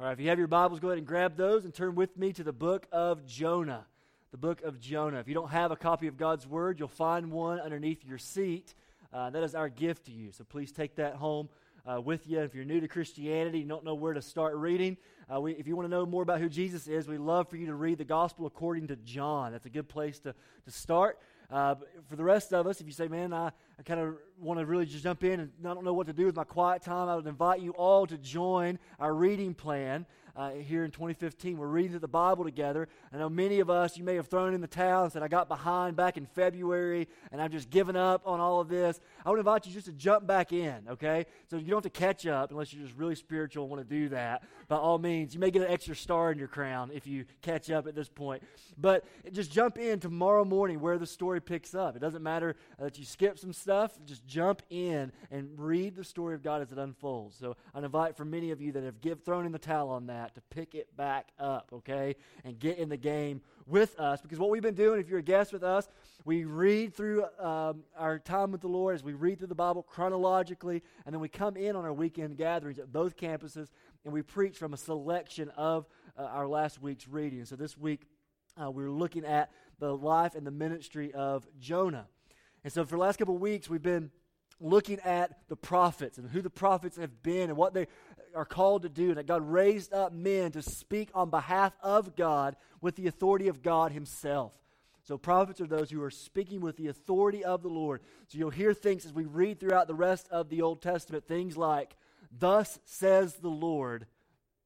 All right, if you have your Bibles, go ahead and grab those and turn with me to the book of Jonah. The book of Jonah. If you don't have a copy of God's Word, you'll find one underneath your seat. Uh, that is our gift to you. So please take that home uh, with you. If you're new to Christianity, you don't know where to start reading, uh, we, if you want to know more about who Jesus is, we love for you to read the Gospel according to John. That's a good place to, to start. Uh, for the rest of us, if you say, man, I, I kind of want to really just jump in and I don't know what to do with my quiet time, I would invite you all to join our reading plan uh, here in 2015. We're reading the Bible together. I know many of us, you may have thrown in the towel and said, I got behind back in February and I've just given up on all of this. I would invite you just to jump back in, okay? So you don't have to catch up unless you're just really spiritual and want to do that. By all means, you may get an extra star in your crown if you catch up at this point. But just jump in tomorrow morning where the story picks up. It doesn't matter that you skip some stuff, just jump in and read the story of God as it unfolds. So I invite for many of you that have give, thrown in the towel on that to pick it back up, okay? And get in the game with us. Because what we've been doing, if you're a guest with us, we read through um, our time with the Lord as we read through the Bible chronologically, and then we come in on our weekend gatherings at both campuses and we preach from a selection of uh, our last week's reading. So this week, uh, we're looking at the life and the ministry of Jonah. And so for the last couple of weeks, we've been looking at the prophets and who the prophets have been and what they are called to do, and that God raised up men to speak on behalf of God with the authority of God Himself. So, prophets are those who are speaking with the authority of the Lord. So, you'll hear things as we read throughout the rest of the Old Testament, things like, Thus says the Lord,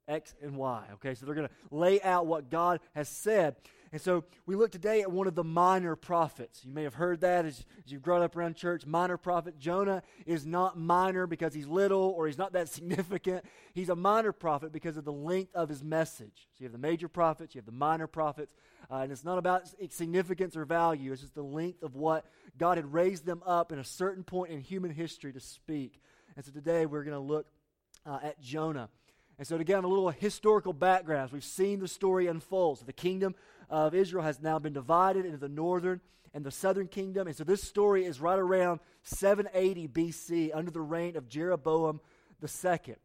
X and Y. Okay, so they're going to lay out what God has said. And so we look today at one of the minor prophets. You may have heard that as, as, you've grown up around church. Minor prophet. Jonah is not minor because he's little or he's not that significant. He's a minor prophet because of the length of his message. So you have the major prophets, you have the minor prophets. Uh, and it's not about significance or value, it's just the length of what God had raised them up in a certain point in human history to speak. And so today we're going to look uh, at Jonah. And so, to give a little historical background, we've seen the story unfold. So, the kingdom of Israel has now been divided into the northern and the southern kingdom. And so, this story is right around 780 BC under the reign of Jeroboam II.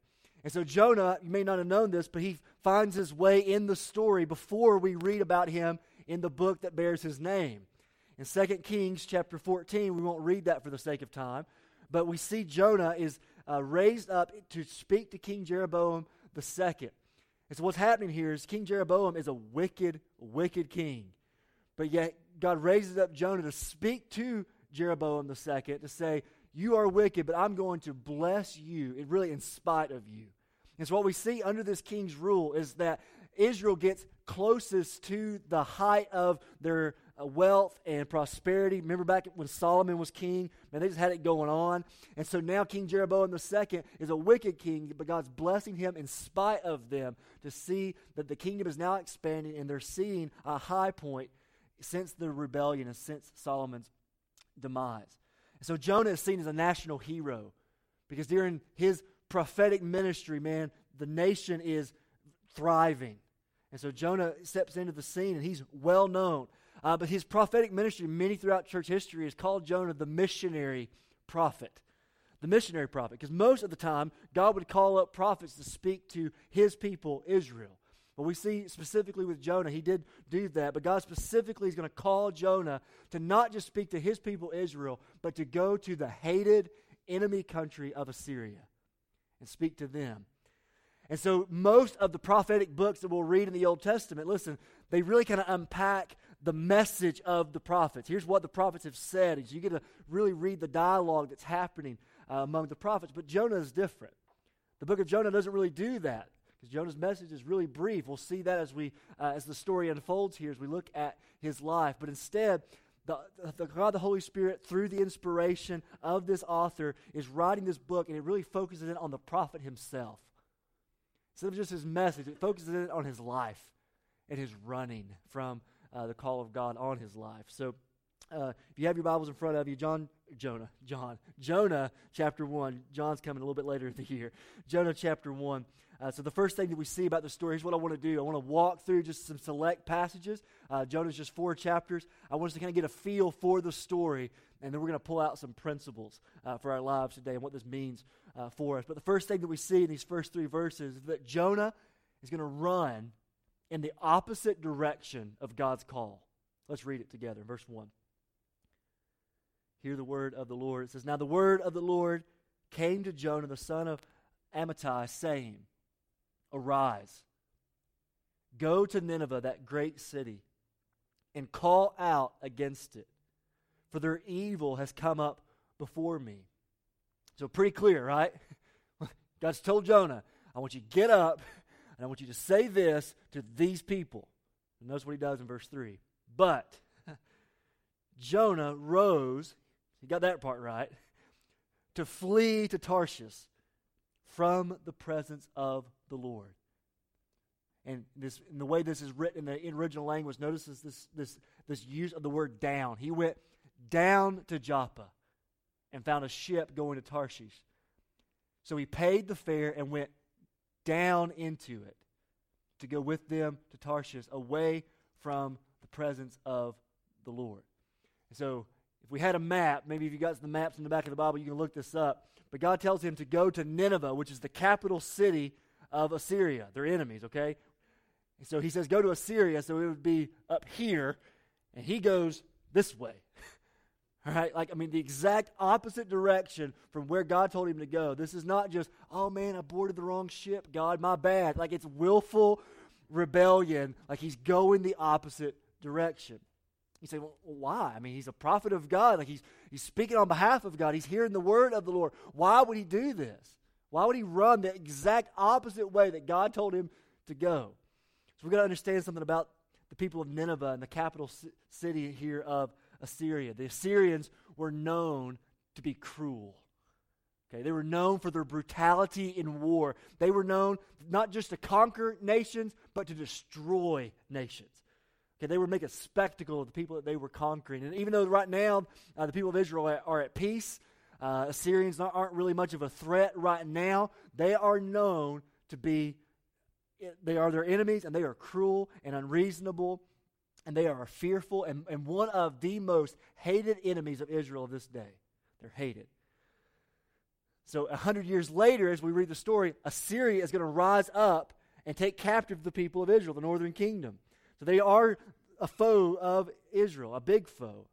And so, Jonah, you may not have known this, but he finds his way in the story before we read about him in the book that bears his name. In 2 Kings chapter 14, we won't read that for the sake of time, but we see Jonah is uh, raised up to speak to King Jeroboam II. And so what's happening here is King Jeroboam is a wicked, wicked king. But yet God raises up Jonah to speak to Jeroboam the second to say, You are wicked, but I'm going to bless you, it really in spite of you. And so what we see under this king's rule is that Israel gets closest to the height of their Uh, wealth and prosperity. Remember back when Solomon was king? Man, they just had it going on. And so now King Jeroboam II is a wicked king, but God's blessing him in spite of them to see that the kingdom is now expanding and they're seeing a high point since the rebellion and since Solomon's demise. And so Jonah is seen as a national hero because during his prophetic ministry, man, the nation is thriving. And so Jonah steps into the scene and he's well known. Uh, but his prophetic ministry, many throughout church history, is called Jonah the missionary prophet. The missionary prophet. Because most of the time, God would call up prophets to speak to his people, Israel. But we see specifically with Jonah, he did do that. But God specifically is going to call Jonah to not just speak to his people, Israel, but to go to the hated enemy country of Assyria and speak to them. And so, most of the prophetic books that we'll read in the Old Testament, listen, they really kind of unpack the message of the prophets. Here's what the prophets have said. Is you get to really read the dialogue that's happening uh, among the prophets. But Jonah is different. The book of Jonah doesn't really do that because Jonah's message is really brief. We'll see that as we uh, as the story unfolds here as we look at his life. But instead, the, the, God, the Holy Spirit, through the inspiration of this author, is writing this book, and it really focuses in on the prophet himself. Instead of just his message, it focuses in on his life and his running from uh, the call of God on his life. So uh, if you have your Bibles in front of you, John, Jonah, John, Jonah chapter 1. John's coming a little bit later in the year. Jonah chapter 1. Uh, so the first thing that we see about the story, here's what I want to do. I want to walk through just some select passages. Uh, Jonah's just four chapters. I want us to kind of get a feel for the story, and then we're going to pull out some principles uh, for our lives today and what this means uh, for us. But the first thing that we see in these first three verses is that Jonah is going to run in the opposite direction of God's call. Let's read it together. Verse 1. Hear the word of the Lord. It says, Now the word of the Lord came to Jonah, the son of Amittai, saying, Arise, go to Nineveh, that great city, and call out against it, for their evil has come up before me. So, pretty clear, right? God's told Jonah, I want you to get up and I want you to say this to these people. And notice what he does in verse 3. But Jonah rose, he got that part right, to flee to Tarshish from the presence of the Lord. And this, in the way this is written in the original language, notice this, this, this use of the word down. He went down to Joppa and found a ship going to Tarshish. So he paid the fare and went down into it to go with them to Tarshish, away from the presence of the Lord. And so if we had a map, maybe if you got the maps in the back of the Bible, you can look this up. But God tells him to go to Nineveh, which is the capital city of Assyria. They're enemies, okay? And so he says, go to Assyria, so it would be up here, and he goes this way. All right, like, I mean, the exact opposite direction from where God told him to go. This is not just, oh man, I boarded the wrong ship, God, my bad. Like, it's willful rebellion. Like, he's going the opposite direction. You say, well, why? I mean, he's a prophet of God. Like, he's, he's speaking on behalf of God. He's hearing the word of the Lord. Why would he do this? Why would he run the exact opposite way that God told him to go? So, we've got to understand something about the people of Nineveh and the capital city here of Assyria. The Assyrians were known to be cruel. Okay, they were known for their brutality in war. They were known not just to conquer nations, but to destroy nations. Okay, they would make a spectacle of the people that they were conquering. And even though right now uh, the people of Israel are, are at peace, uh, Assyrians not, aren't really much of a threat right now. They are known to be, they are their enemies, and they are cruel and unreasonable and they are fearful and, and one of the most hated enemies of Israel of this day. They're hated. So, a hundred years later, as we read the story, Assyria is going to rise up and take captive the people of Israel, the northern kingdom. So, they are a foe of Israel, a big foe.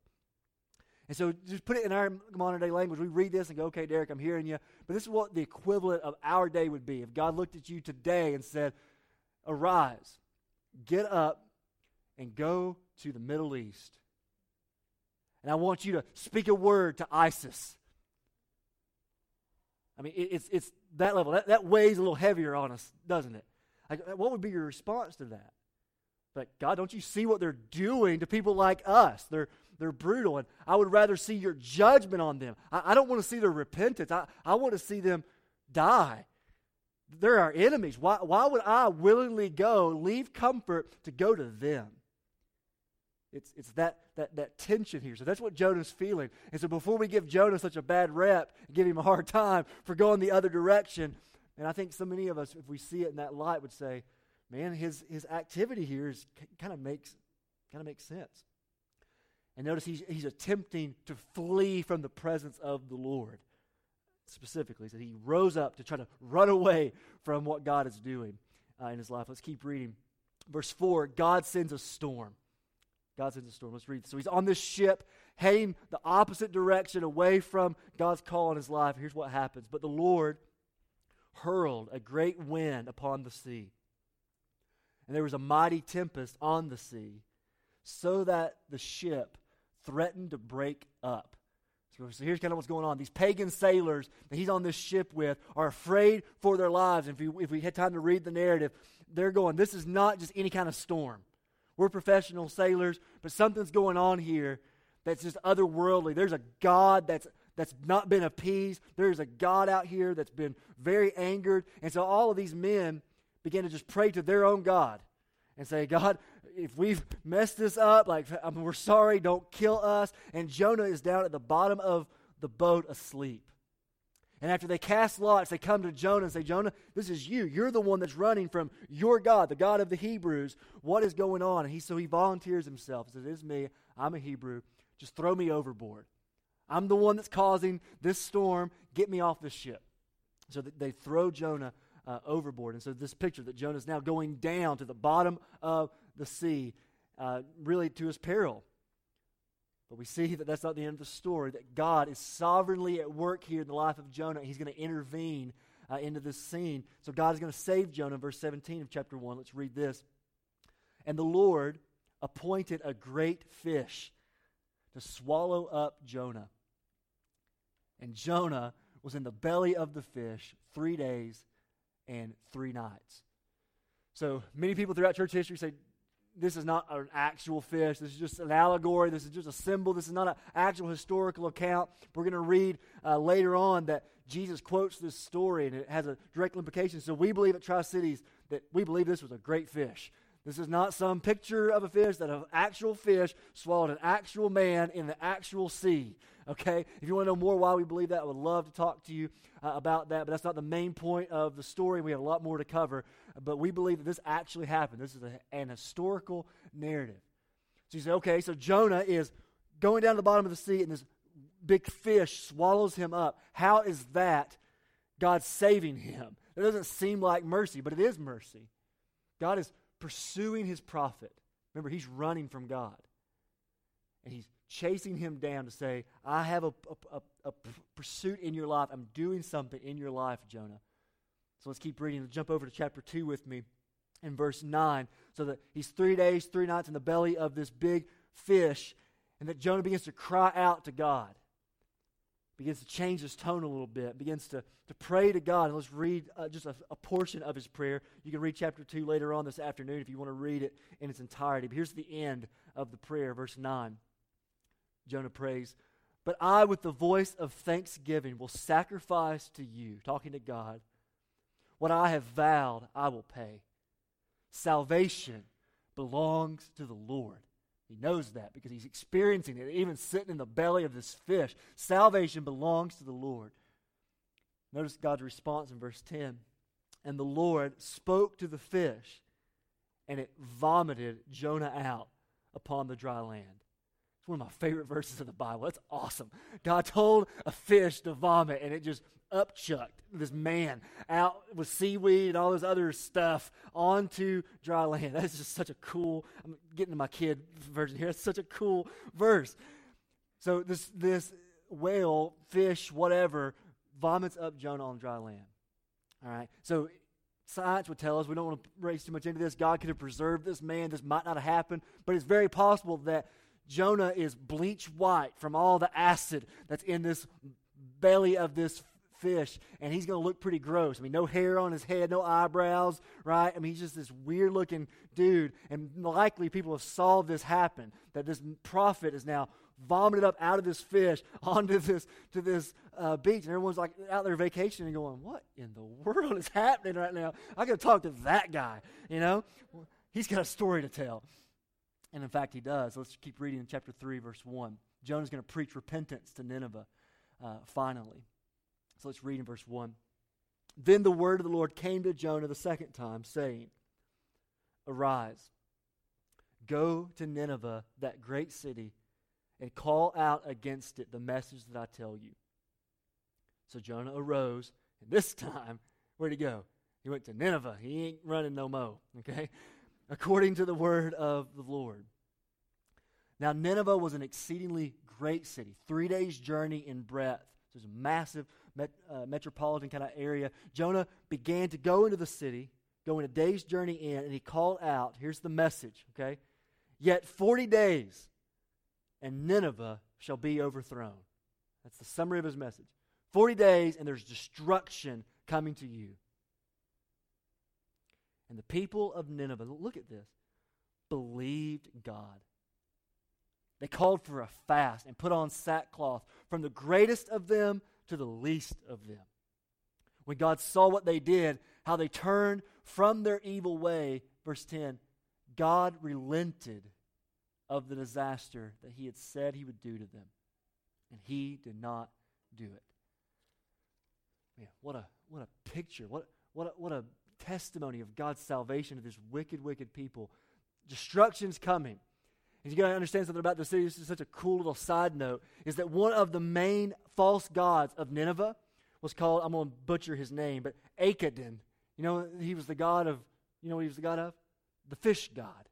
And so, just put it in our modern day language. We read this and go, okay, Derick, I'm hearing you. But this is what the equivalent of our day would be if God looked at you today and said, Arise, get up, and go to the Middle East. And I want you to speak a word to ISIS. I mean, it's, it's that level. That, that weighs a little heavier on us, doesn't it? Like, what would be your response to that? But God, don't you see what they're doing to people like us? They're, they're brutal, and I would rather see your judgment on them. I, I don't want to see their repentance. I, I want to see them die. They're our enemies. Why, why would I willingly go, leave comfort to go to them? It's, it's that, that, that tension here. So that's what Jonah's feeling. And so before we give Jonah such a bad rep and give him a hard time for going the other direction, and I think so many of us, if we see it in that light, would say, man, his, his activity here is, kind of makes kind of makes sense. And notice he's, he's attempting to flee from the presence of the Lord. Specifically, so he rose up to try to run away from what God is doing uh, in his life. Let's keep reading. Verse 4 God sends a storm. God's in the storm. Let's read. So he's on this ship, heading the opposite direction away from God's call on his life. Here's what happens. But the Lord hurled a great wind upon the sea, and there was a mighty tempest on the sea, so that the ship threatened to break up. So, here's kind of what's going on. These pagan sailors that he's on this ship with are afraid for their lives. And if, we if we had time to read the narrative, they're going, this is not just any kind of storm. We're professional sailors, but something's going on here that's just otherworldly. There's a God that's that's not been appeased. There's a God out here that's been very angered. And so all of these men began to just pray to their own God and say, God, if we've messed this up, like I mean, we're sorry, don't kill us. And Jonah is down at the bottom of the boat asleep. And after they cast lots, they come to Jonah and say, Jonah, this is you. You're the one that's running from your God, the God of the Hebrews. What is going on? And he, so he volunteers himself. He says, It is me. I'm a Hebrew. Just throw me overboard. I'm the one that's causing this storm. Get me off this ship. So they throw Jonah uh, overboard. And so, this picture that Jonah is now going down to the bottom of the sea, uh, really to his peril. But we see that that's not the end of the story, that God is sovereignly at work here in the life of Jonah. He's going to intervene uh, into this scene. So God is going to save Jonah, verse 17 of chapter 1. Let's read this. And the Lord appointed a great fish to swallow up Jonah. And Jonah was in the belly of the fish three days and three nights. So many people throughout church history say, this is not an actual fish. This is just an allegory. This is just a symbol. This is not an actual historical account. We're going to read uh, later on that Jesus quotes this story and it has a direct implication. So we believe at Tri Cities that we believe this was a great fish. This is not some picture of a fish, that an actual fish swallowed an actual man in the actual sea. Okay? If you want to know more why we believe that, I would love to talk to you uh, about that, but that's not the main point of the story. We have a lot more to cover. But we believe that this actually happened. This is a, an historical narrative. So you say, okay, so Jonah is going down to the bottom of the sea, and this big fish swallows him up. How is that God saving him? It doesn't seem like mercy, but it is mercy. God is pursuing his prophet. Remember, he's running from God. And he's chasing him down to say, I have a, a, a, a pursuit in your life. I'm doing something in your life, Jonah. So let's keep reading. Let's Jump over to chapter 2 with me in verse 9. So that he's three days, three nights in the belly of this big fish, and that Jonah begins to cry out to God begins to change his tone a little bit, begins to, to pray to God. And let's read uh, just a, a, portion of his prayer. You can read chapter 2 later on this afternoon if you want to read it in its entirety. But here's the end of the prayer, verse 9. Jonah prays, But I, with the voice of thanksgiving, will sacrifice to you, talking to God, what I have vowed, I will pay. Salvation belongs to the Lord. He knows that because he's experiencing it, even sitting in the belly of this fish. Salvation belongs to the Lord. Notice God's response in verse 10. And the Lord spoke to the fish, and it vomited Jonah out upon the dry land. It's one of my favorite verses of the Bible. That's awesome. God told a fish to vomit, and it just upchucked this man out with seaweed and all this other stuff onto dry land. That's just such a cool. I'm getting to my kid version here. It's such a cool verse. So this this whale, fish, whatever, vomits up Jonah on dry land. All right. So science would tell us we don't want to race too much into this. God could have preserved this man. This might not have happened, but it's very possible that Jonah is bleach white from all the acid that's in this belly of this fish, and he's going to look pretty gross. I mean, no hair on his head, no eyebrows, right? I mean, he's just this weird looking dude. And likely people have saw this happen that this prophet is now vomited up out of this fish onto this to this uh, beach, and everyone's like out there vacationing, going, "What in the world is happening right now?" I got to talk to that guy. You know, he's got a story to tell, and in fact, he does. Let's keep reading in chapter three, verse one. Jonah's going to preach repentance to Nineveh. Uh, finally, so let's read in verse 1. Then the word of the Lord came to Jonah the second time, saying, Arise, go to Nineveh, that great city, and call out against it the message that I tell you. So Jonah arose, and this time, where'd he go? He went to Nineveh. He ain't running no mo, okay? According to the word of the Lord. Now, Nineveh was an exceedingly great city, three days' journey in breadth. So it was a massive met, uh, metropolitan kind of area, Jonah began to go into the city, going a day's journey in, and he called out. Here's the message, okay? Yet 40 days, and Nineveh shall be overthrown. That's the summary of his message. 40 days, and there's destruction coming to you. And the people of Nineveh, look at this, believed God. They called for a fast and put on sackcloth, from the greatest of them to the least of them. When God saw what they did, how they turned from their evil way, verse 10, God relented of the disaster that he had said he would do to them. And he did not do it. Man, what a what a picture. What what a, what a testimony of God's salvation to this wicked, wicked people. Destruction's coming. And you got to understand something about the city. This is such a cool little side note. Is that one of the main false gods of Nineveh was called, I'm going to butcher his name, but Akadin. You know, he was the God of, you know what he was the God of? The fish God.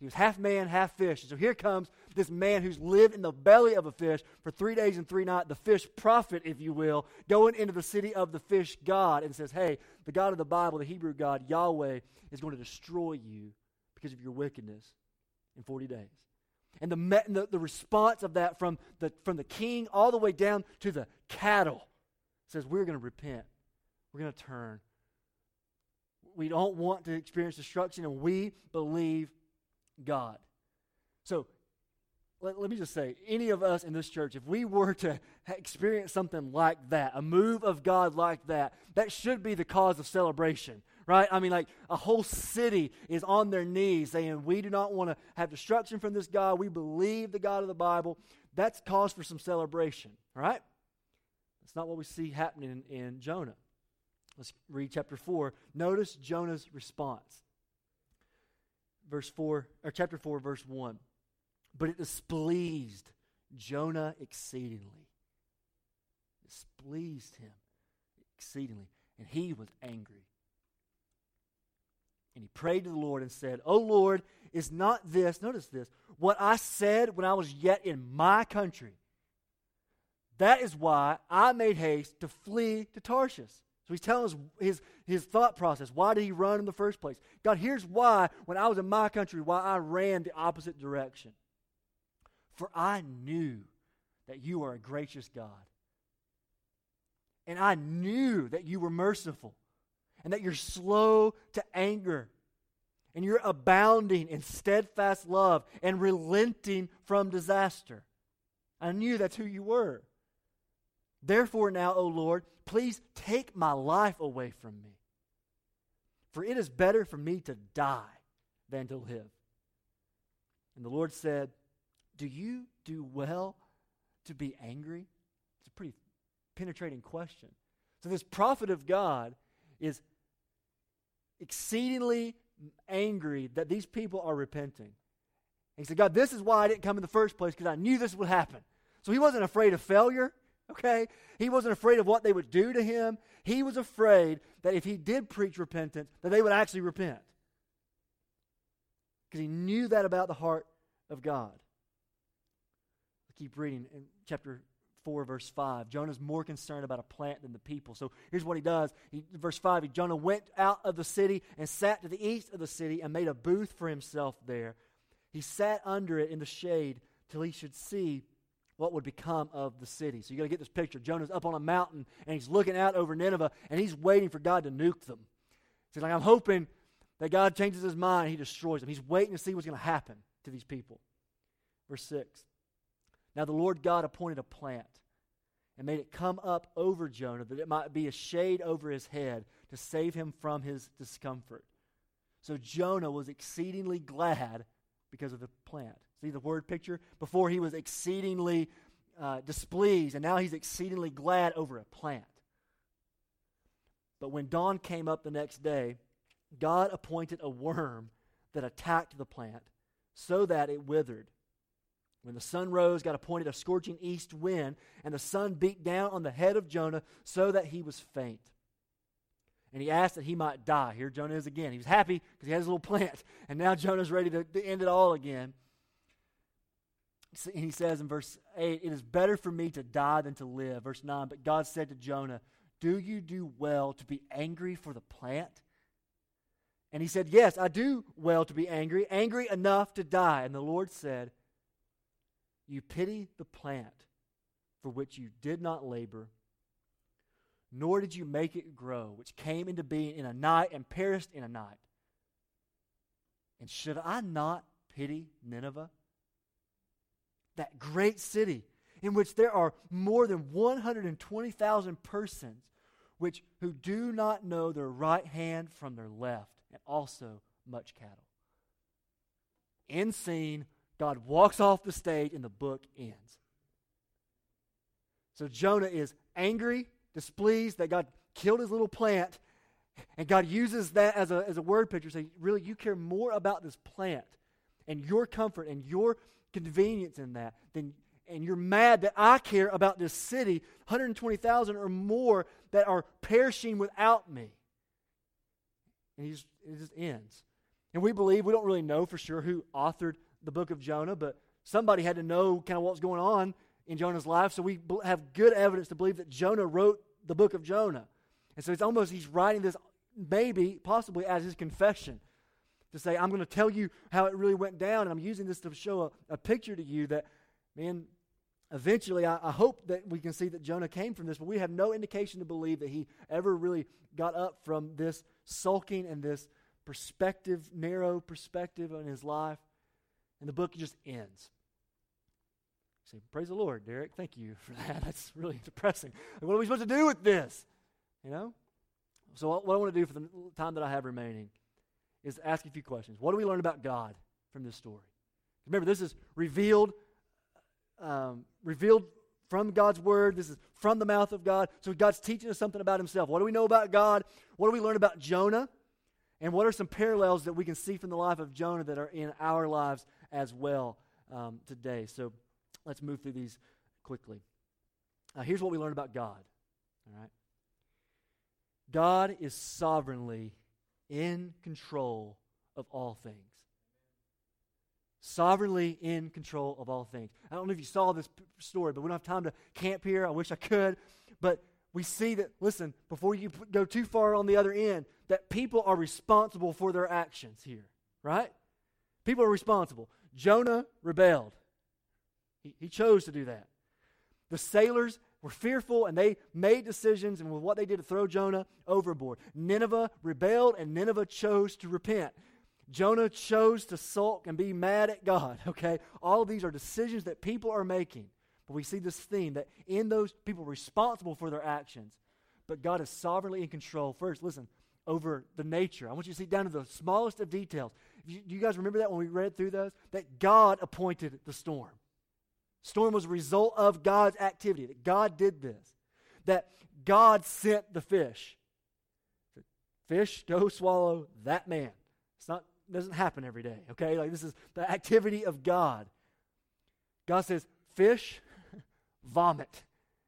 He was half man, half fish. And so here comes this man who's lived in the belly of a fish for three days and three nights, the fish prophet, if you will, going into the city of the fish God and says, Hey, the God of the Bible, the Hebrew God, Yahweh, is going to destroy you because of your wickedness in 40 days. And the, the, the response of that from the, from the king all the way down to the cattle says, We're going to repent. We're going to turn. We don't want to experience destruction, and we believe God. So let, let, me just say, any of us in this church, if we were to experience something like that, a move of God like that, that should be the cause of celebration, right? I mean, like a whole city is on their knees saying, We do not want to have destruction from this God. We believe the God of the Bible. That's cause for some celebration, right? That's not what we see happening in, Jonah. Let's read chapter 4. Notice Jonah's response verse 4, or chapter 4, verse 1. But it displeased Jonah exceedingly. Displeased him exceedingly. And he was angry. And he prayed to the Lord and said, O Lord, is not this, notice this, what I said when I was yet in my country? That is why I made haste to flee to Tarshish. So he's telling us his, his thought process. Why did he run in the first place? God, here's why, when I was in my country, why I ran the opposite direction. For I knew that you are a gracious God. And I knew that you were merciful and that you're slow to anger and you're abounding in steadfast love and relenting from disaster. I knew that's who you were. Therefore, now, O Lord, please take my life away from me. For it is better for me to die than to live. And the Lord said, Do you do well to be angry? It's a pretty penetrating question. So, this prophet of God is exceedingly angry that these people are repenting. he said, God, this is why I didn't come in the first place because I knew this would happen. So, he wasn't afraid of failure. Okay? He wasn't afraid of what they would do to him. He was afraid that if he did preach repentance, that they would actually repent. Because he knew that about the heart of God. I keep reading in chapter 4, verse 5. Jonah's more concerned about a plant than the people. So here's what he does. He, verse 5 he, Jonah went out of the city and sat to the east of the city and made a booth for himself there. He sat under it in the shade till he should see what would become of the city. So you got to get this picture. Jonah's up on a mountain and he's looking out over Nineveh and he's waiting for God to nuke them. He's like, I'm hoping that God changes his mind he destroys them. He's waiting to see what's going to happen to these people. Verse 6. Now the Lord God appointed a plant and made it come up over Jonah that it might be a shade over his head to save him from his discomfort. So Jonah was exceedingly glad because of the plant. See the word picture? Before he was exceedingly uh, displeased, and now he's exceedingly glad over a plant. But when dawn came up the next day, God appointed a worm that attacked the plant so that it withered. When the sun rose, God appointed a scorching east wind, and the sun beat down on the head of Jonah so that he was faint. And he asked that he might die. Here Jonah is again. He was happy because he has a little plant, and now Jonah's ready to, to end it all again. And he says in verse 8, It is better for me to die than to live. Verse 9, but God said to Jonah, Do you do well to be angry for the plant? And he said, Yes, I do well to be angry, angry enough to die. And the Lord said, You pity the plant for which you did not labor, nor did you make it grow, which came into being in a night and perished in a night. And should I not pity Nineveh? that great city in which there are more than 120,000 persons which who do not know their right hand from their left and also much cattle in scene god walks off the stage and the book ends so jonah is angry displeased that god killed his little plant and god uses that as a, as a word picture say really you care more about this plant and your comfort and your convenience in that, then and you're mad that I care about this city, 120,000 or more that are perishing without me. and he just, it just ends. And we believe, we don't really know for sure who authored the book of Jonah, but somebody had to know kind of what's going on in Jonah's life. So we have good evidence to believe that Jonah wrote the book of Jonah. And so it's almost, he's writing this maybe, possibly as his confession to say, I'm going to tell you how it really went down. And I'm using this to show a, a picture to you that, man, eventually I, I, hope that we can see that Jonah came from this, but we have no indication to believe that he ever really got up from this sulking and this perspective, narrow perspective on his life. And the book just ends. Say, Praise the Lord, Derick. Thank you for that. That's really depressing. What are we supposed to do with this? You know? So, what I want to do for the time that I have remaining is ask a few questions. What do we learn about God from this story? Remember, this is revealed, um, revealed from God's word. This is from the mouth of God. So God's teaching us something about Himself. What do we know about God? What do we learn about Jonah? And what are some parallels that we can see from the life of Jonah that are in our lives as well um, today? So let's move through these quickly. Uh, here's what we learn about God. All right. God is sovereignly in control of all things. Sovereignly in control of all things. I don't know if you saw this p- story, but we don't have time to camp here. I wish I could. But we see that, listen, before you p- go too far on the other end, that people are responsible for their actions here, right? People are responsible. Jonah rebelled, he, he chose to do that. The sailors were fearful and they made decisions and with what they did to throw Jonah overboard. Nineveh rebelled and Nineveh chose to repent. Jonah chose to sulk and be mad at God, okay? All of these are decisions that people are making. But we see this theme that in those people responsible for their actions, but God is sovereignly in control. First, listen, over the nature. I want you to see down to the smallest of details. You, you guys remember that when we read through those? That God appointed the storm. Storm was a result of God's activity, that God did this, that God sent the fish. Fish, go swallow that man. It's not doesn't happen every day, okay? Like this is the activity of God. God says, fish, vomit.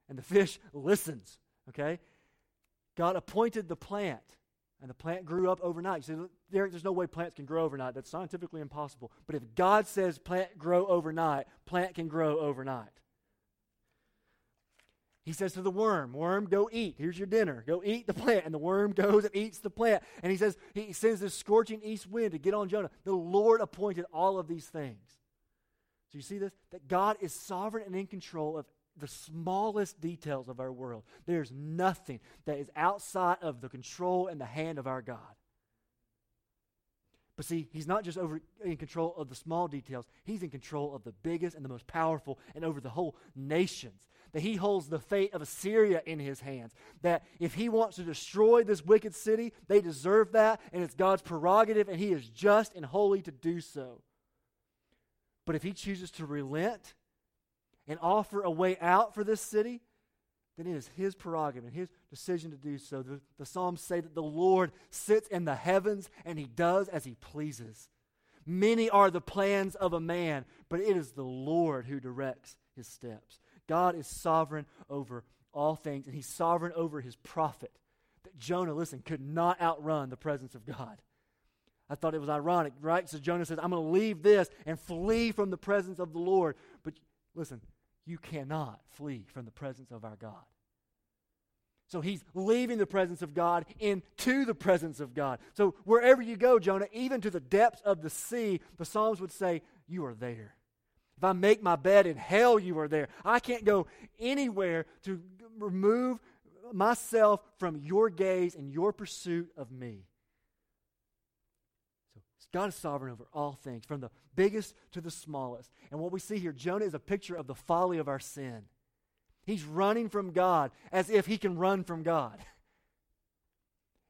And the fish listens, okay? God appointed the plant and the plant grew up overnight. You say, Derick, there's no way plants can grow overnight. That's scientifically impossible. But if God says plant grow overnight, plant can grow overnight. He says to the worm, Worm, go eat. Here's your dinner. Go eat the plant. And the worm goes and eats the plant. And he says, He sends this scorching east wind to get on Jonah. The Lord appointed all of these things. So you see this? That God is sovereign and in control of the smallest details of our world. There's nothing that is outside of the control and the hand of our God. But see, he's not just over in control of the small details, he's in control of the biggest and the most powerful and over the whole nations. That he holds the fate of Assyria in his hands. That if he wants to destroy this wicked city, they deserve that, and it's God's prerogative, and he is just and holy to do so. But if he chooses to relent and offer a way out for this city, then it is his prerogative and his decision to do so. The, the Psalms say that the Lord sits in the heavens and he does as he pleases. Many are the plans of a man, but it is the Lord who directs his steps. God is sovereign over all things, and he's sovereign over his prophet. That Jonah, listen, could not outrun the presence of God. I thought it was ironic, right? So Jonah says, I'm going to leave this and flee from the presence of the Lord. But listen, you cannot flee from the presence of our God. So he's leaving the presence of God into the presence of God. So wherever you go, Jonah, even to the depths of the sea, the Psalms would say, You are there. If I make my bed in hell, you are there. I can't go anywhere to remove myself from your gaze and your pursuit of me. God is sovereign over all things, from the biggest to the smallest. And what we see here, Jonah is a picture of the folly of our sin. He's running from God as if he can run from God.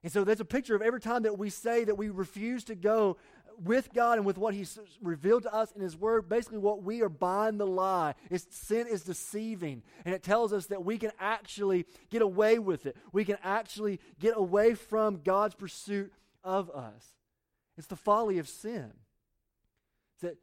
And so that's a picture of every time that we say that we refuse to go with God and with what He's revealed to us in His Word, basically what we are buying the lie. is sin is deceiving. And it tells us that we can actually get away with it. We can actually get away from God's pursuit of us. It's the folly of sin. It's that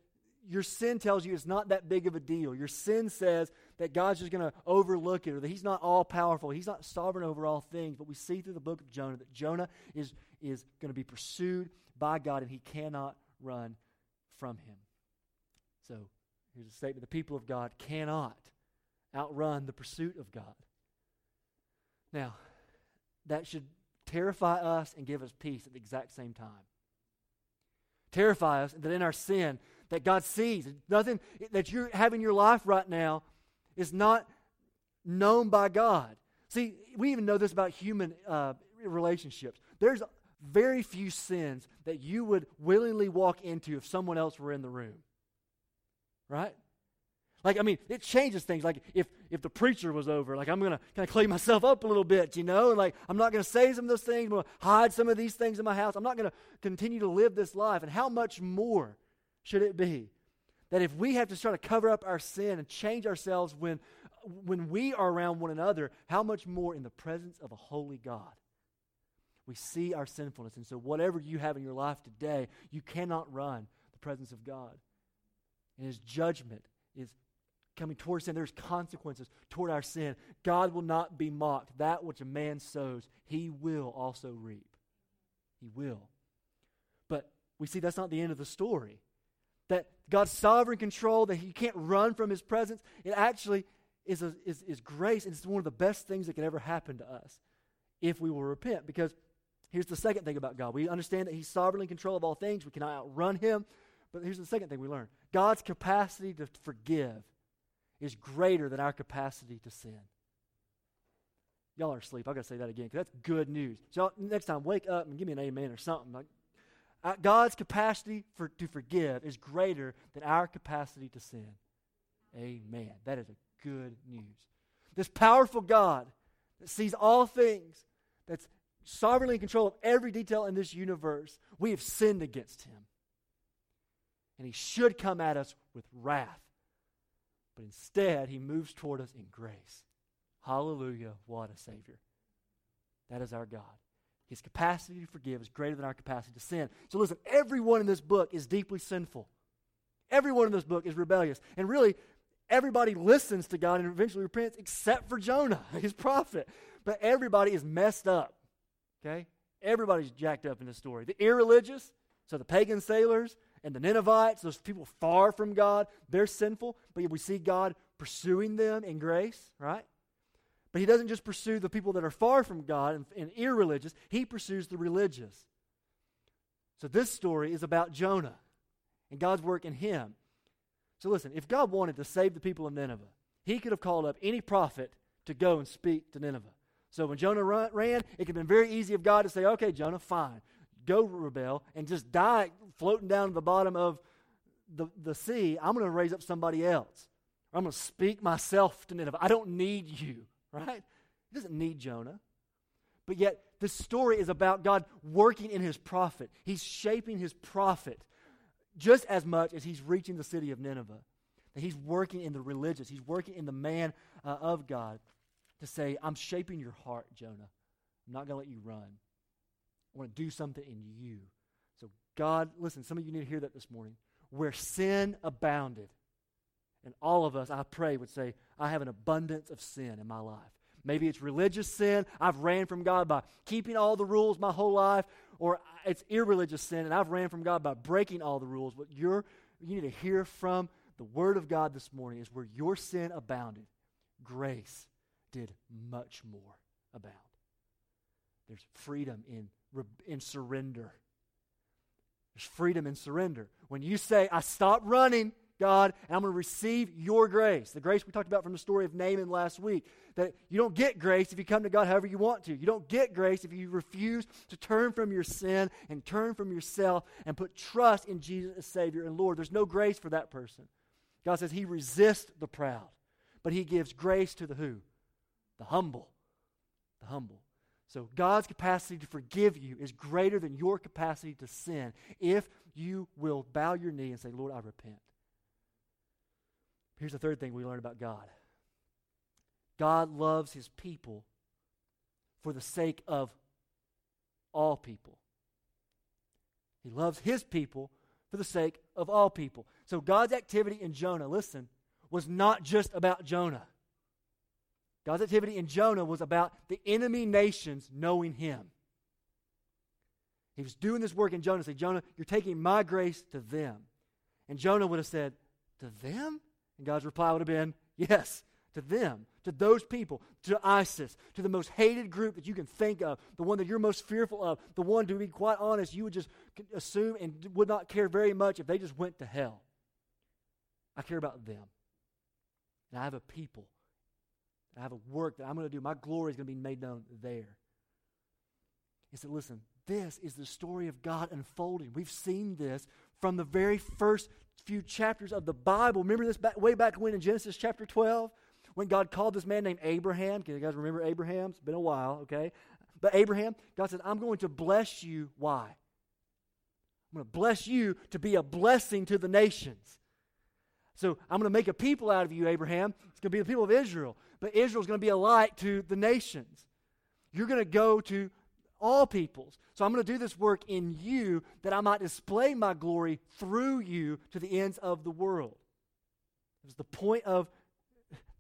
your sin tells you it's not that big of a deal. Your sin says that God's just going to overlook it or that he's not all powerful. He's not sovereign over all things. But we see through the book of Jonah that Jonah is, is going to be pursued by God and he cannot run from him. So here's a statement the people of God cannot outrun the pursuit of God. Now, that should terrify us and give us peace at the exact same time. Terrify us that in our sin, that God sees. Nothing that you're having your life right now is not known by God. See, we even know this about human uh, relationships. There's very few sins that you would willingly walk into if someone else were in the room. Right? Like, I mean, it changes things. Like, if, if the preacher was over, like, I'm going to kind of clean myself up a little bit, you know? And, like, I'm not going to say some of those things. I'm going to hide some of these things in my house. I'm not going to continue to live this life. And how much more should it be that if we have to try to cover up our sin and change ourselves when, when we are around one another, how much more in the presence of a holy God? We see our sinfulness. And so, whatever you have in your life today, you cannot run the presence of God. And His judgment is coming towards sin. There's consequences toward our sin. God will not be mocked. That which a man sows, he will also reap. He will. But we see that's not the end of the story. That God's sovereign control, that he can't run from his presence, it actually is, a, is, is grace, and it's one of the best things that can ever happen to us if we will repent. Because here's the second thing about God. We understand that he's sovereignly in control of all things. We cannot outrun him. But here's the second thing we learn God's capacity to forgive is greater than our capacity to sin. Y'all are asleep. i got to say that again because that's good news. So next time, wake up and give me an amen or something. Like, God's capacity for, to forgive is greater than our capacity to sin. Amen. That is a good news. This powerful God that sees all things, that's sovereignly in control of every detail in this universe, we have sinned against him. And he should come at us with wrath. But instead, he moves toward us in grace. Hallelujah. What a Savior. That is our God. His capacity to forgive is greater than our capacity to sin. So listen, everyone in this book is deeply sinful. Everyone in this book is rebellious. And really, everybody listens to God and eventually repents except for Jonah, his prophet. But everybody is messed up. Okay? Everybody's jacked up in this story. The irreligious, so the pagan sailors, and the Ninevites, those people far from God, they're sinful, but we see God pursuing them in grace, right? But he doesn't just pursue the people that are far from God and, and irreligious, he pursues the religious. So this story is about Jonah and God's work in him. So listen, if God wanted to save the people of Nineveh, he could have called up any prophet to go and speak to Nineveh. So when Jonah run, ran, it could have been very easy of God to say, okay, Jonah, fine go rebel and just die floating down to the bottom of the, the sea, I'm going to raise up somebody else. I'm going to speak myself to Nineveh. I don't need you, right? He doesn't need Jonah. But yet, this story is about God working in his prophet. He's shaping his prophet just as much as he's reaching the city of Nineveh. That he's working in the religious, he's working in the man uh, of God to say, I'm shaping your heart, Jonah. I'm not going to let you run. I want to do something in you. So, God, listen, some of you need to hear that this morning. Where sin abounded, and all of us, I pray, would say, I have an abundance of sin in my life. Maybe it's religious sin. I've ran from God by keeping all the rules my whole life, or it's irreligious sin, and I've ran from God by breaking all the rules. What you're, you need to hear from the Word of God this morning is where your sin abounded, grace did much more abound. There's freedom in in surrender. There's freedom in surrender. When you say, I stop running, God, and I'm going to receive your grace. The grace we talked about from the story of Naaman last week. That you don't get grace if you come to God however you want to. You don't get grace if you refuse to turn from your sin and turn from yourself and put trust in Jesus as Savior and Lord. There's no grace for that person. God says He resists the proud, but He gives grace to the who? The humble. The humble. So God's capacity to forgive you is greater than your capacity to sin if you will bow your knee and say, Lord, I repent. Here's the third thing we learn about God God loves his people for the sake of all people. He loves his people for the sake of all people. So God's activity in Jonah, listen, was not just about Jonah. God's activity in Jonah was about the enemy nations knowing him. He was doing this work in Jonah. Say, Jonah, you're taking my grace to them. And Jonah would have said, To them? And God's reply would have been, Yes, to them, to those people, to ISIS, to the most hated group that you can think of, the one that you're most fearful of, the one, to be quite honest, you would just assume and would not care very much if they just went to hell. I care about them. And I have a people. I have a work that I'm going to do. My glory is going to be made known there. He said, listen, this is the story of God unfolding. We've seen this from the very first few chapters of the Bible. Remember this back, way back when in Genesis chapter 12? When God called this man named Abraham. Can you guys remember Abraham? It's been a while, okay? But Abraham, God said, I'm going to bless you. Why? I'm going to bless you to be a blessing to the nations. So I'm going to make a people out of you, Abraham. It's going to be the people of Israel. But Israel's going to be a light to the nations. You're going to go to all peoples. So I'm going to do this work in you that I might display my glory through you to the ends of the world. It was the point of,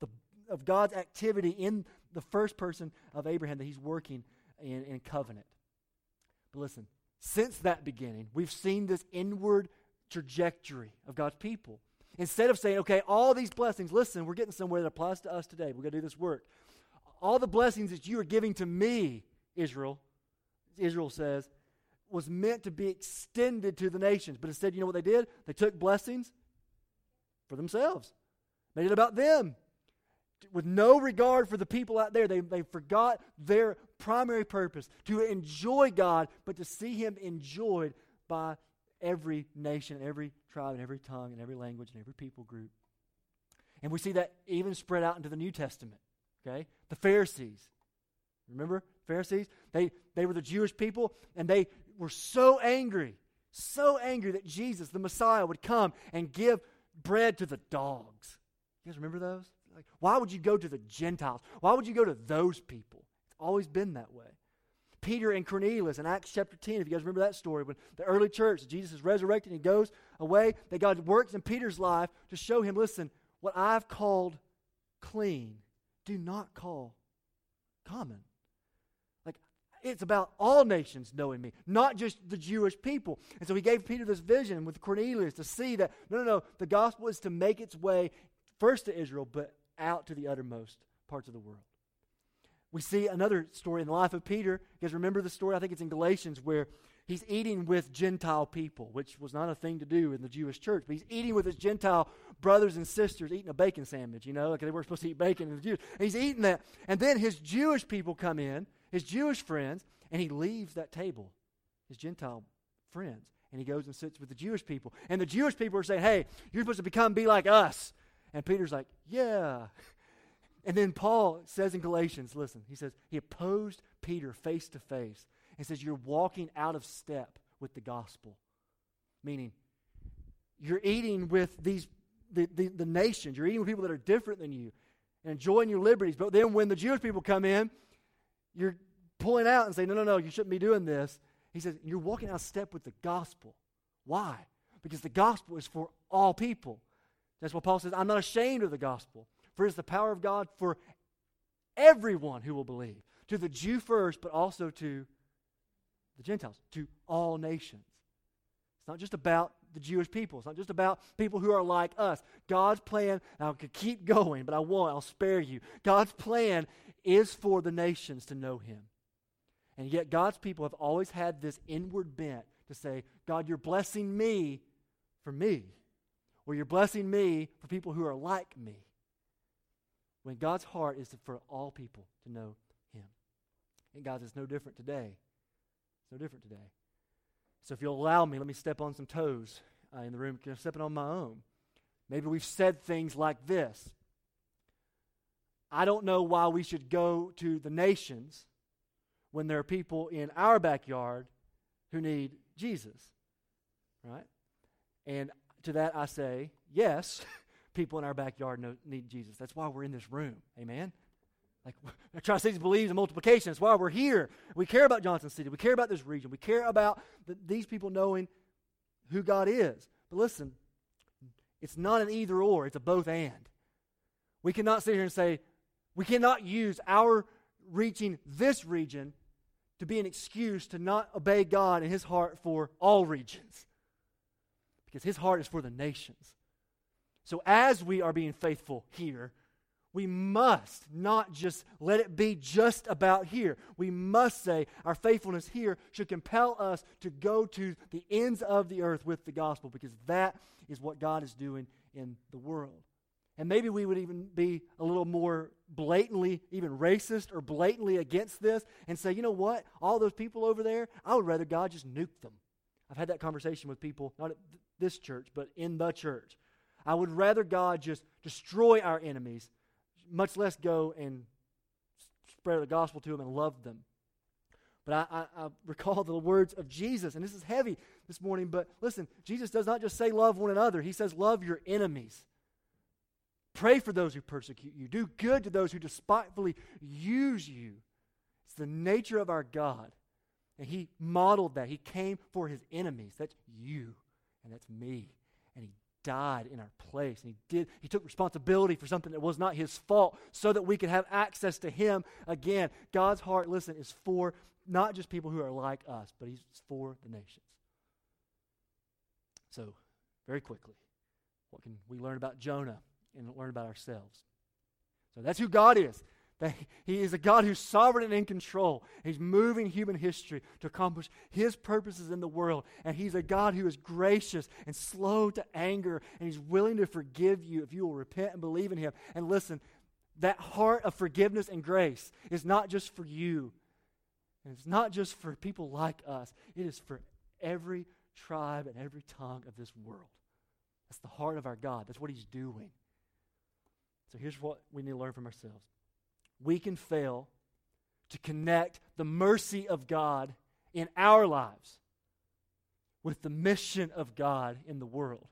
the, of God's activity in the first person of Abraham that he's working in, in covenant. But listen, since that beginning, we've seen this inward trajectory of God's people. Instead of saying, okay, all these blessings, listen, we're getting somewhere that applies to us today. We're going to do this work. All the blessings that you are giving to me, Israel, Israel says, was meant to be extended to the nations. But instead, you know what they did? They took blessings for themselves, made it about them. With no regard for the people out there, they, they forgot their primary purpose to enjoy God, but to see Him enjoyed by every nation, every tribe, and every tongue, and every language, and every people group. And we see that even spread out into the New Testament. Okay? The Pharisees. Remember? Pharisees? They, they were the Jewish people, and they were so angry, so angry that Jesus, the Messiah, would come and give bread to the dogs. You guys remember those? Like, why would you go to the Gentiles? Why would you go to those people? It's always been that way. Peter and Cornelius in Acts chapter 10, if you guys remember that story, when the early church, Jesus is resurrected and he goes away, that God works in Peter's life to show him, listen, what I've called clean, do not call common. Like, it's about all nations knowing me, not just the Jewish people. And so he gave Peter this vision with Cornelius to see that, no, no, no, the gospel is to make its way first to Israel, but out to the uttermost parts of the world. We see another story in the life of Peter. Guys remember the story? I think it's in Galatians where he's eating with Gentile people, which was not a thing to do in the Jewish church. But he's eating with his Gentile brothers and sisters, eating a bacon sandwich, you know, like they weren't supposed to eat bacon in the Jews. And he's eating that. And then his Jewish people come in, his Jewish friends, and he leaves that table, his Gentile friends. And he goes and sits with the Jewish people. And the Jewish people are saying, hey, you're supposed to become, be like us. And Peter's like, yeah. And then Paul says in Galatians, listen, he says, he opposed Peter face to face and says, You're walking out of step with the gospel. Meaning, you're eating with these the, the, the nations, you're eating with people that are different than you and enjoying your liberties. But then when the Jewish people come in, you're pulling out and saying, No, no, no, you shouldn't be doing this. He says, You're walking out of step with the gospel. Why? Because the gospel is for all people. That's what Paul says, I'm not ashamed of the gospel. For it is the power of God for everyone who will believe. To the Jew first, but also to the Gentiles, to all nations. It's not just about the Jewish people. It's not just about people who are like us. God's plan, I could keep going, but I won't. I'll spare you. God's plan is for the nations to know Him. And yet, God's people have always had this inward bent to say, God, you're blessing me for me, or you're blessing me for people who are like me when God's heart is for all people to know Him. And God, it's no different today. It's no different today. So if you'll allow me, let me step on some toes uh, in the room. I'm stepping on my own. Maybe we've said things like this. I don't know why we should go to the nations when there are people in our backyard who need Jesus. Right? And to that I say, yes, people in our backyard know, need Jesus. That's why we're in this room. Amen? Like, Tri Cities believes in multiplication. That's why we're here. We care about Johnson City. We care about this region. We care about the, these people knowing who God is. But listen, it's not an either or, it's a both and. We cannot sit here and say, we cannot use our reaching this region to be an excuse to not obey God and His heart for all regions. Because His heart is for the nations. So as we are being faithful here, we must not just let it be just about here. We must say our faithfulness here should compel us to go to the ends of the earth with the gospel because that is what God is doing in the world. And maybe we would even be a little more blatantly, even racist or blatantly against this and say, you know what? All those people over there, I would rather God just nuke them. I've had that conversation with people, not at this church, but in the church. I would rather God just destroy our enemies, much less go and spread the gospel to them and love them. But I, I, I, recall the words of Jesus, and this is heavy this morning, but listen, Jesus does not just say love one another, he says love your enemies. Pray for those who persecute you. Do good to those who despitefully use you. It's the nature of our God. And He modeled that. He came for His enemies. That's you, and that's me. Died in our place. And He did. He took responsibility for something that was not His fault, so that we could have access to Him again. God's heart, listen, is for not just people who are like us, but He's for the nations. So, very quickly, what can we learn about Jonah? and learn about ourselves. So that's who God is. That he is a God who's sovereign and in control. He's moving human history to accomplish His purposes in the world. And He's a God who is gracious and slow to anger, and He's willing to forgive you if you will repent and believe in Him. And listen, that heart of forgiveness and grace is not just for you, and it's not just for people like us, it is for every tribe and every tongue of this world. That's the heart of our God. That's what He's doing. So here's what we need to learn from ourselves we can fail to connect the mercy of God in our lives with the mission of God in the world.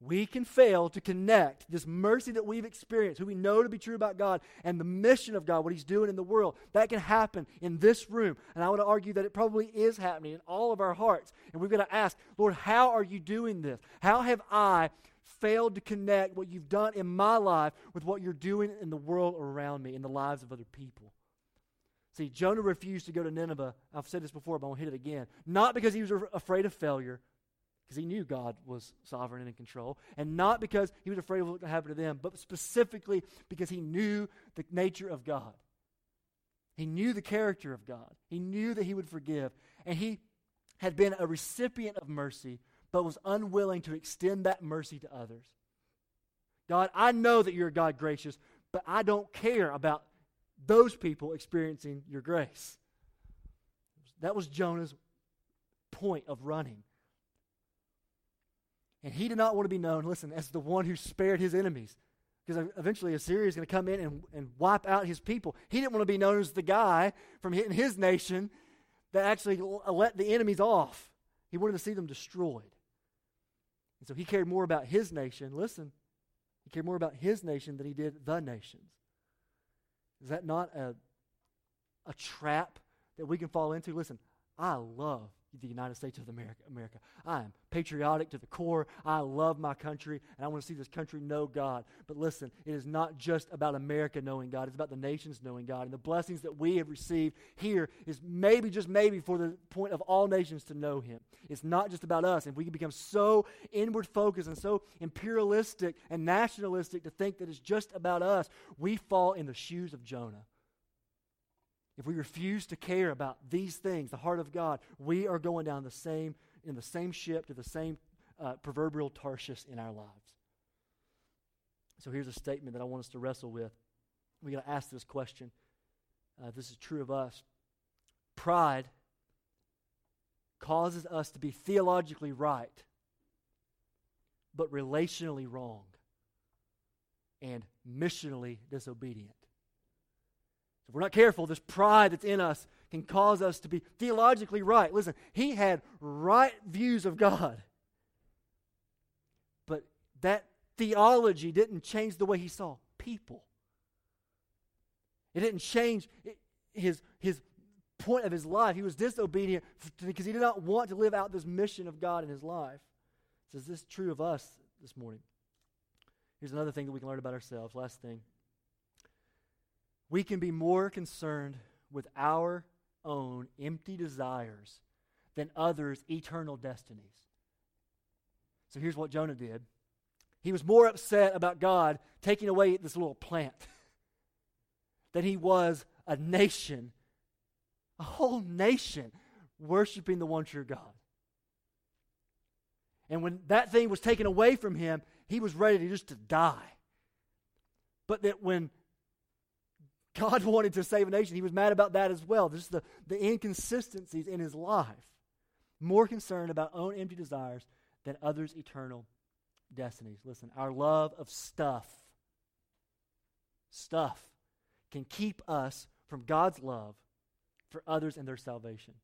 We can fail to connect this mercy that we've experienced, who we know to be true about God, and the mission of God, what He's doing in the world. That can happen in this room. And I would argue that it probably is happening in all of our hearts. And we've got to ask, Lord, how are you doing this? How have I failed to connect what you've done in my life with what you're doing in the world around me, in the lives of other people. See, Jonah refused to go to Nineveh. I've said this before, but I won't hit it again. Not because he was afraid of failure, because he knew God was sovereign and in control, and not because he was afraid of what would happen to them, but specifically because he knew the nature of God. He knew the character of God. He knew that he would forgive. And he had been a recipient of mercy but was unwilling to extend that mercy to others. God, I know that you're God gracious, but I don't care about those people experiencing your grace. That was Jonah's point of running. And he did not want to be known, listen, as the one who spared his enemies. Because eventually Assyria is going to come in and, and wipe out his people. He didn't want to be known as the guy from his nation that actually let the enemies off. He wanted to see them destroyed. And so he cared more about his nation. Listen, he cared more about his nation than he did the nations. Is that not a, a trap that we can fall into? Listen, I love the United States of America. America. I am patriotic to the core. I love my country, and I want to see this country know God. But listen, it is not just about America knowing God, it's about the nations knowing God. And the blessings that we have received here is maybe, just maybe, for the point of all nations to know Him. It's not just about us. If we can become so inward focused and so imperialistic and nationalistic to think that it's just about us, we fall in the shoes of Jonah. If we refuse to care about these things, the heart of God, we are going down the same in the same ship to the same uh, proverbial Tarshish in our lives. So here's a statement that I want us to wrestle with. We got to ask this question. Uh, this is true of us. Pride causes us to be theologically right, but relationally wrong and missionally disobedient. If we're not careful, this pride that's in us can cause us to be theologically right. Listen, he had right views of God. But that theology didn't change the way he saw people. It didn't change his, his point of his life. He was disobedient because he did not want to live out this mission of God in his life. So is this true of us this morning? Here's another thing that we can learn about ourselves. Last thing. We can be more concerned with our own empty desires than others' eternal destinies. So here's what Jonah did he was more upset about God taking away this little plant than he was a nation, a whole nation, worshiping the one true God. And when that thing was taken away from him, he was ready to just to die. But that when God wanted to save a nation, he was mad about that as well. Just the, the inconsistencies in his life. More concerned about own empty desires than others' eternal destinies. Listen, our love of stuff, stuff, can keep us from God's love for others and their salvation.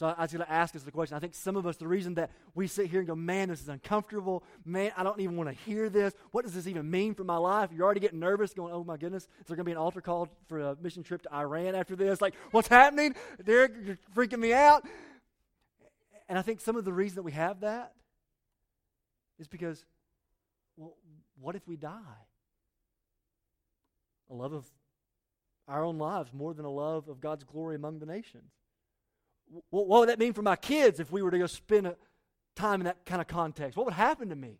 So I, was going to ask us the question. I think some of us, the reason that we sit here and go, man, this is uncomfortable. Man, I don't even want to hear this. What does this even mean for my life? You're already getting nervous, going, oh my goodness, is there going to be an altar call for a mission trip to Iran after this? Like, what's happening? Derick, you're freaking me out. And I think some of the reason that we have that is because, well, what if we die? A love of our own lives more than a love of God's glory among the nations what would that mean for my kids if we were to go spend time in that kind of context? What would happen to me?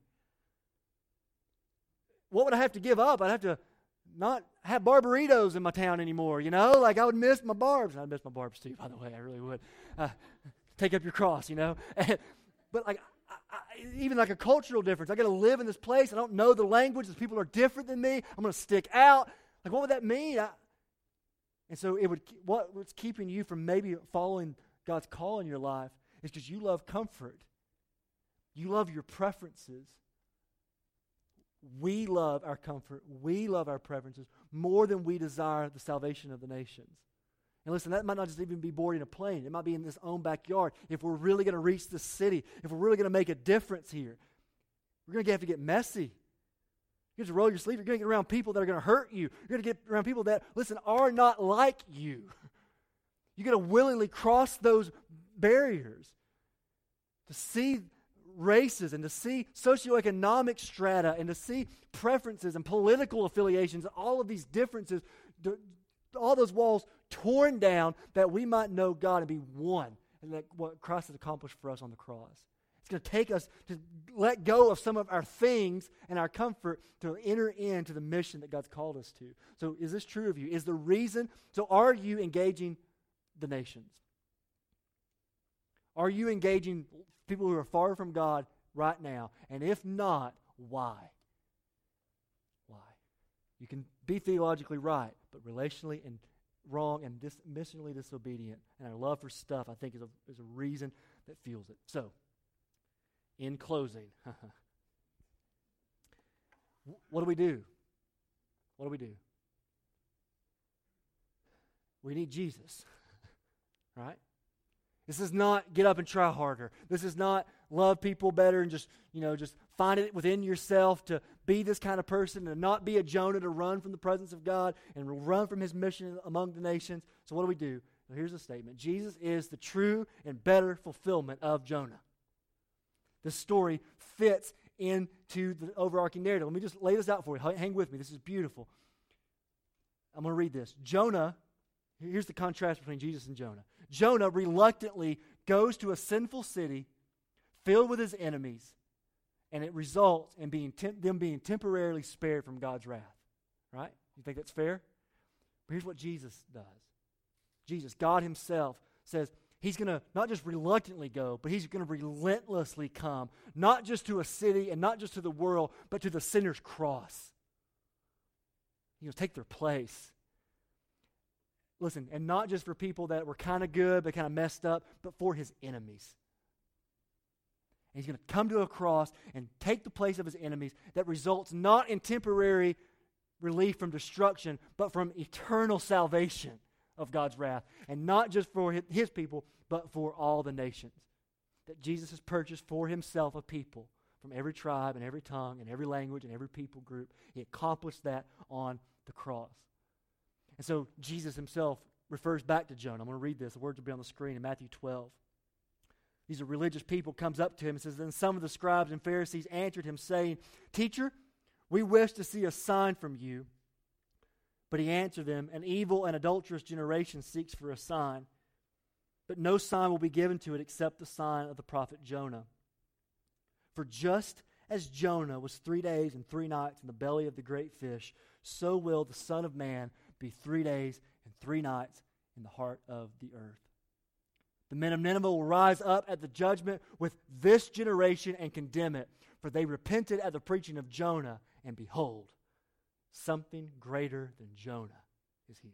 What would I have to give up? I'd have to not have Barberitos in my town anymore, you know? Like I would miss my barbs. I'd miss my barbs too, by the way. I really would. Uh, take up your cross, you know? but like, I, I, even like a cultural difference. I got to live in this place. I don't know the language. These people are different than me. I'm going to stick out. Like, what would that mean? I, and so it would. What was keeping you from maybe following God's call in your life is because you love comfort. You love your preferences. We love our comfort. We love our preferences more than we desire the salvation of the nations. And listen, that might not just even be boarding a plane. It might be in this own backyard. If we're really going to reach the city, if we're really going to make a difference here, we're going to have to get messy. You have to roll your sleeves. You're going to get around people that are going to hurt you. You're going to get around people that, listen, are not like you. You got to willingly cross those barriers to see races and to see socioeconomic strata and to see preferences and political affiliations, all of these differences, all those walls torn down that we might know God and be one. And that what Christ has accomplished for us on the cross. It's going to take us to let go of some of our things and our comfort to enter into the mission that God's called us to. So, is this true of you? Is the reason, so are you engaging the nations? Are you engaging people who are far from God right now? And if not, why? Why? You can be theologically right, but relationally and wrong and dis- missionally disobedient. And our love for stuff, I think, is a, is a reason that fuels it. So, in closing, what do we do? What do we do? We need Jesus right? This is not get up and try harder. This is not love people better and just, you know, just find it within yourself to be this kind of person and not be a Jonah to run from the presence of God and run from his mission among the nations. So what do we do? Well, here's a statement. Jesus is the true and better fulfillment of Jonah. The story fits into the overarching narrative. Let me just lay this out for you. Hang with me. This is beautiful. I'm going to read this. Jonah, here's the contrast between Jesus and Jonah. Jonah reluctantly goes to a sinful city filled with his enemies, and it results in being them being temporarily spared from God's wrath. Right? You think that's fair? But here's what Jesus does Jesus, God Himself, says, He's going to not just reluctantly go, but he's going to relentlessly come, not just to a city and not just to the world, but to the sinner's cross. He'll take their place. Listen, and not just for people that were kind of good but kind of messed up, but for his enemies. And he's going to come to a cross and take the place of his enemies that results not in temporary relief from destruction, but from eternal salvation of God's wrath. And not just for his people, but for all the nations. That Jesus has purchased for himself a people from every tribe and every tongue and every language and every people group. He accomplished that on the cross. And so Jesus himself refers back to Jonah. I'm going to read this. The words will be on the screen in Matthew 12. These are religious people comes up to him and says, Then some of the scribes and Pharisees answered him, saying, Teacher, We wish to see a sign from you. But he answered them, An evil and adulterous generation seeks for a sign, but no sign will be given to it except the sign of the prophet Jonah. For just as Jonah was three days and three nights in the belly of the great fish, so will the Son of Man be three days and three nights in the heart of the earth. The men of Nineveh will rise up at the judgment with this generation and condemn it, for they repented at the preaching of Jonah, and behold, something greater than Jonah is here.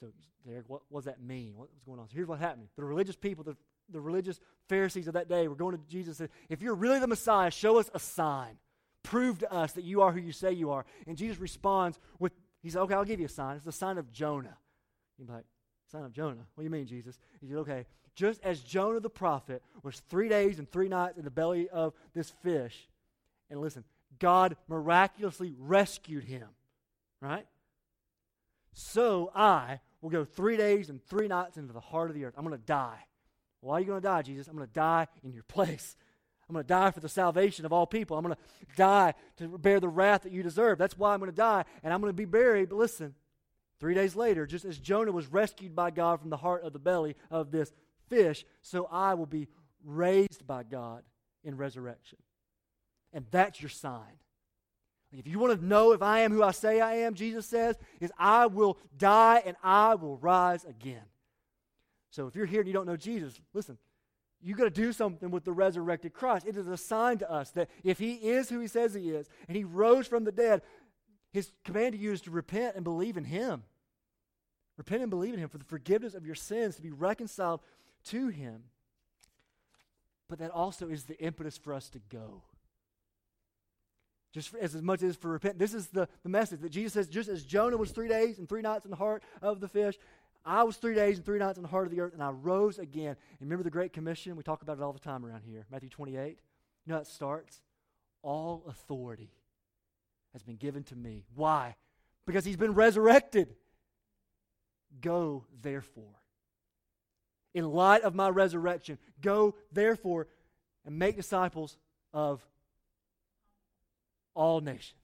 So, Derick, what, does that mean? What was going on? So here's what happened. The religious people, the, the religious Pharisees of that day were going to Jesus and said, If you're really the Messiah, show us a sign. Prove to us that you are who you say you are. And Jesus responds with, He said, Okay, I'll give you a sign. It's the sign of Jonah. You're like, Sign of Jonah. What do you mean, Jesus? He said, Okay, just as Jonah the prophet was three days and three nights in the belly of this fish, and listen, God miraculously rescued him, right? So I will go three days and three nights into the heart of the earth. I'm going to die. Why are you going to die, Jesus? I'm going to die in your place. I'm going to die for the salvation of all people. I'm going to die to bear the wrath that you deserve. That's why I'm going to die, and I'm going to be buried. But listen, three days later, just as Jonah was rescued by God from the heart of the belly of this fish, so I will be raised by God in resurrection. And that's your sign. If you want to know if I am who I say I am, Jesus says, is I will die and I will rise again. So if you're here and you don't know Jesus, listen, you got to do something with the resurrected Christ. It is a sign to us that if he is who he says he is and he rose from the dead, his command to you is to repent and believe in him. Repent and believe in him for the forgiveness of your sins, to be reconciled to him. But that also is the impetus for us to go just as, as much as for repent. This is the, the message that Jesus says, just as Jonah was three days and three nights in the heart of the fish, I was three days and three nights in the heart of the earth, and I rose again. And remember the Great Commission? We talk about it all the time around here. Matthew 28. You know how it starts? All authority has been given to me. Why? Because he's been resurrected. Go, therefore. In light of my resurrection, go, therefore, and make disciples of all nations.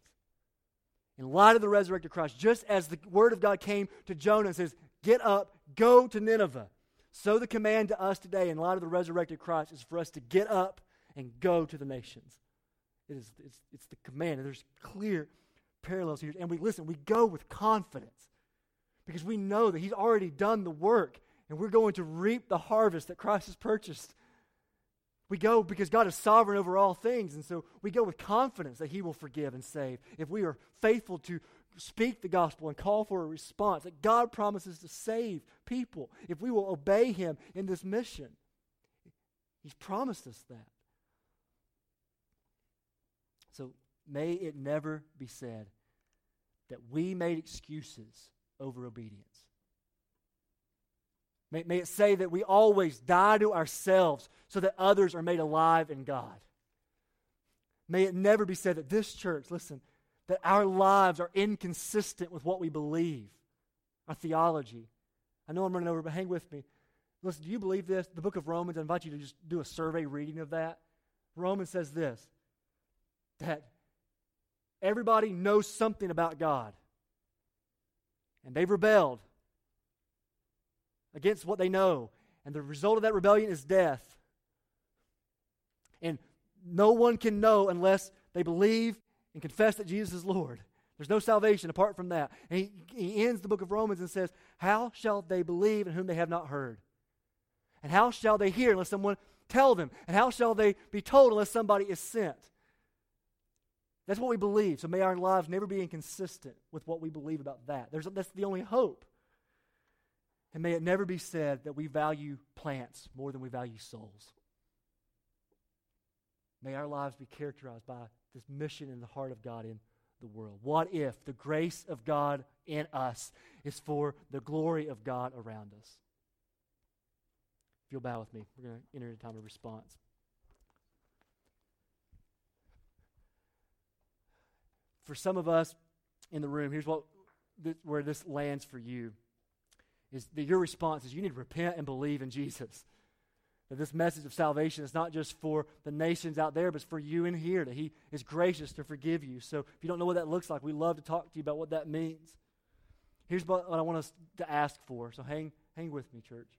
In light of the resurrected Christ, just as the word of God came to Jonah and says, Get up, go to Nineveh. So the command to us today, in light of the resurrected Christ, is for us to get up and go to the nations. It is, it's, it's the command. And there's clear parallels here. And we listen, we go with confidence because we know that He's already done the work and we're going to reap the harvest that Christ has purchased. We go because God is sovereign over all things, and so we go with confidence that He will forgive and save. If we are faithful to speak the gospel and call for a response, that God promises to save people if we will obey Him in this mission. He's promised us that. So may it never be said that we made excuses over obedience. May, may it say that we always die to ourselves so that others are made alive in God. May it never be said that this church, listen, that our lives are inconsistent with what we believe, our theology. I know I'm running over, but hang with me. Listen, do you believe this? The book of Romans, I invite you to just do a survey reading of that. Romans says this that everybody knows something about God, and they've rebelled against what they know. And the result of that rebellion is death. And no one can know unless they believe and confess that Jesus is Lord. There's no salvation apart from that. And he, he ends the book of Romans and says, How shall they believe in whom they have not heard? And how shall they hear unless someone tell them? And how shall they be told unless somebody is sent? That's what we believe. So may our lives never be inconsistent with what we believe about that. There's, that's the only hope. And may it never be said that we value plants more than we value souls. May our lives be characterized by this mission in the heart of God in the world. What if the grace of God in us is for the glory of God around us? If you'll bow with me, we're going to enter a time of response. For some of us in the room, here's what where this lands for you is that your response is you need to repent and believe in Jesus. That this message of salvation is not just for the nations out there, but it's for you in here, that He is gracious to forgive you. So if you don't know what that looks like, we love to talk to you about what that means. Here's what, I want us to ask for. So hang, hang with me, church.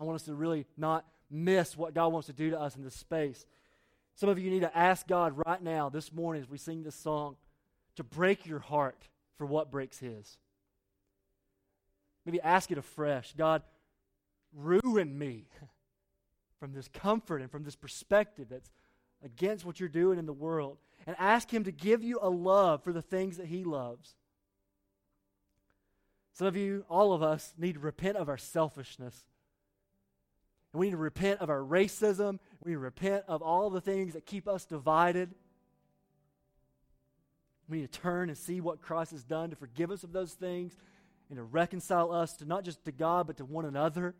I want us to really not miss what God wants to do to us in this space. Some of you need to ask God right now, this morning, as we sing this song, to break your heart for what breaks His. Maybe ask it afresh God, ruin me from this comfort and from this perspective that's against what you're doing in the world. And ask Him to give you a love for the things that He loves. Some of you, all of us, need to repent of our selfishness. And we need to repent of our racism. We need to repent of all the things that keep us divided. We need to turn and see what Christ has done to forgive us of those things and to reconcile us to not just to God, but to one another.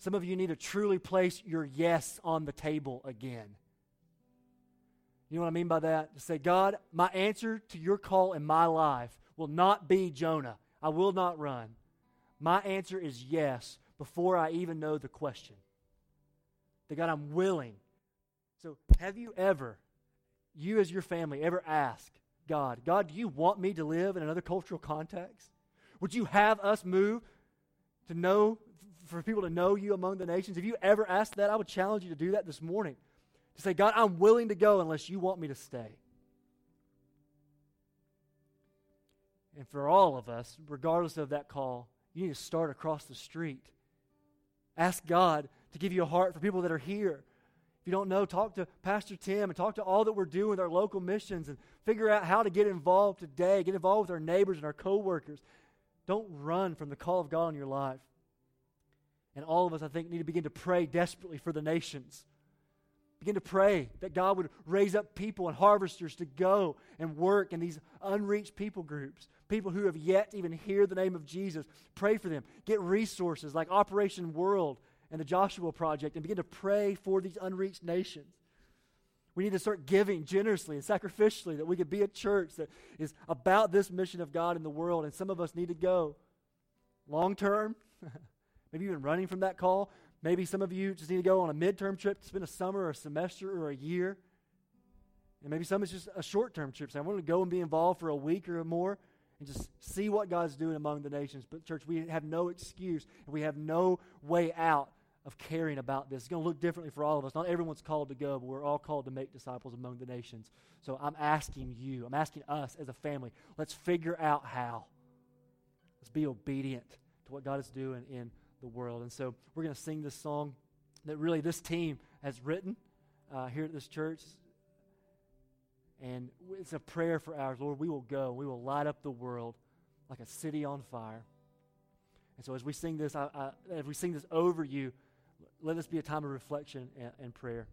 Some of you need to truly place your yes on the table again. You know what I mean by that? To say, God, my answer to your call in my life will not be Jonah. I will not run. My answer is yes before I even know the question. That God, I'm willing. So, have you ever, you as your family, ever asked God, God, do you want me to live in another cultural context? Would you have us move to know for people to know you among the nations. If you ever asked that, I would challenge you to do that this morning. To say, God, I'm willing to go unless you want me to stay. And for all of us, regardless of that call, you need to start across the street. Ask God to give you a heart for people that are here. If you don't know, talk to Pastor Tim and talk to all that we're doing with our local missions and figure out how to get involved today. Get involved with our neighbors and our coworkers. Don't run from the call of God in your life. And all of us, I think, need to begin to pray desperately for the nations. Begin to pray that God would raise up people and harvesters to go and work in these unreached people groups, people who have yet to even hear the name of Jesus. Pray for them. Get resources like Operation World and the Joshua Project and begin to pray for these unreached nations. We need to start giving generously and sacrificially that we could be a church that is about this mission of God in the world. And some of us need to go long term. Maybe you've been running from that call. Maybe some of you just need to go on a midterm trip to spend a summer or a semester or a year. And maybe some is just a short term trip. So I want to go and be involved for a week or more and just see what God's doing among the nations. But, church, we have no excuse and we have no way out of caring about this. It's going to look differently for all of us. Not everyone's called to go, but we're all called to make disciples among the nations. So I'm asking you, I'm asking us as a family, let's figure out how. Let's be obedient to what God is doing in the world. And so we're going to sing this song that really this team has written uh, here at this church. And it's a prayer for ours. Lord, we will go. We will light up the world like a city on fire. And so as we sing this, I, I, as we sing this over you, let this be a time of reflection and, and prayer.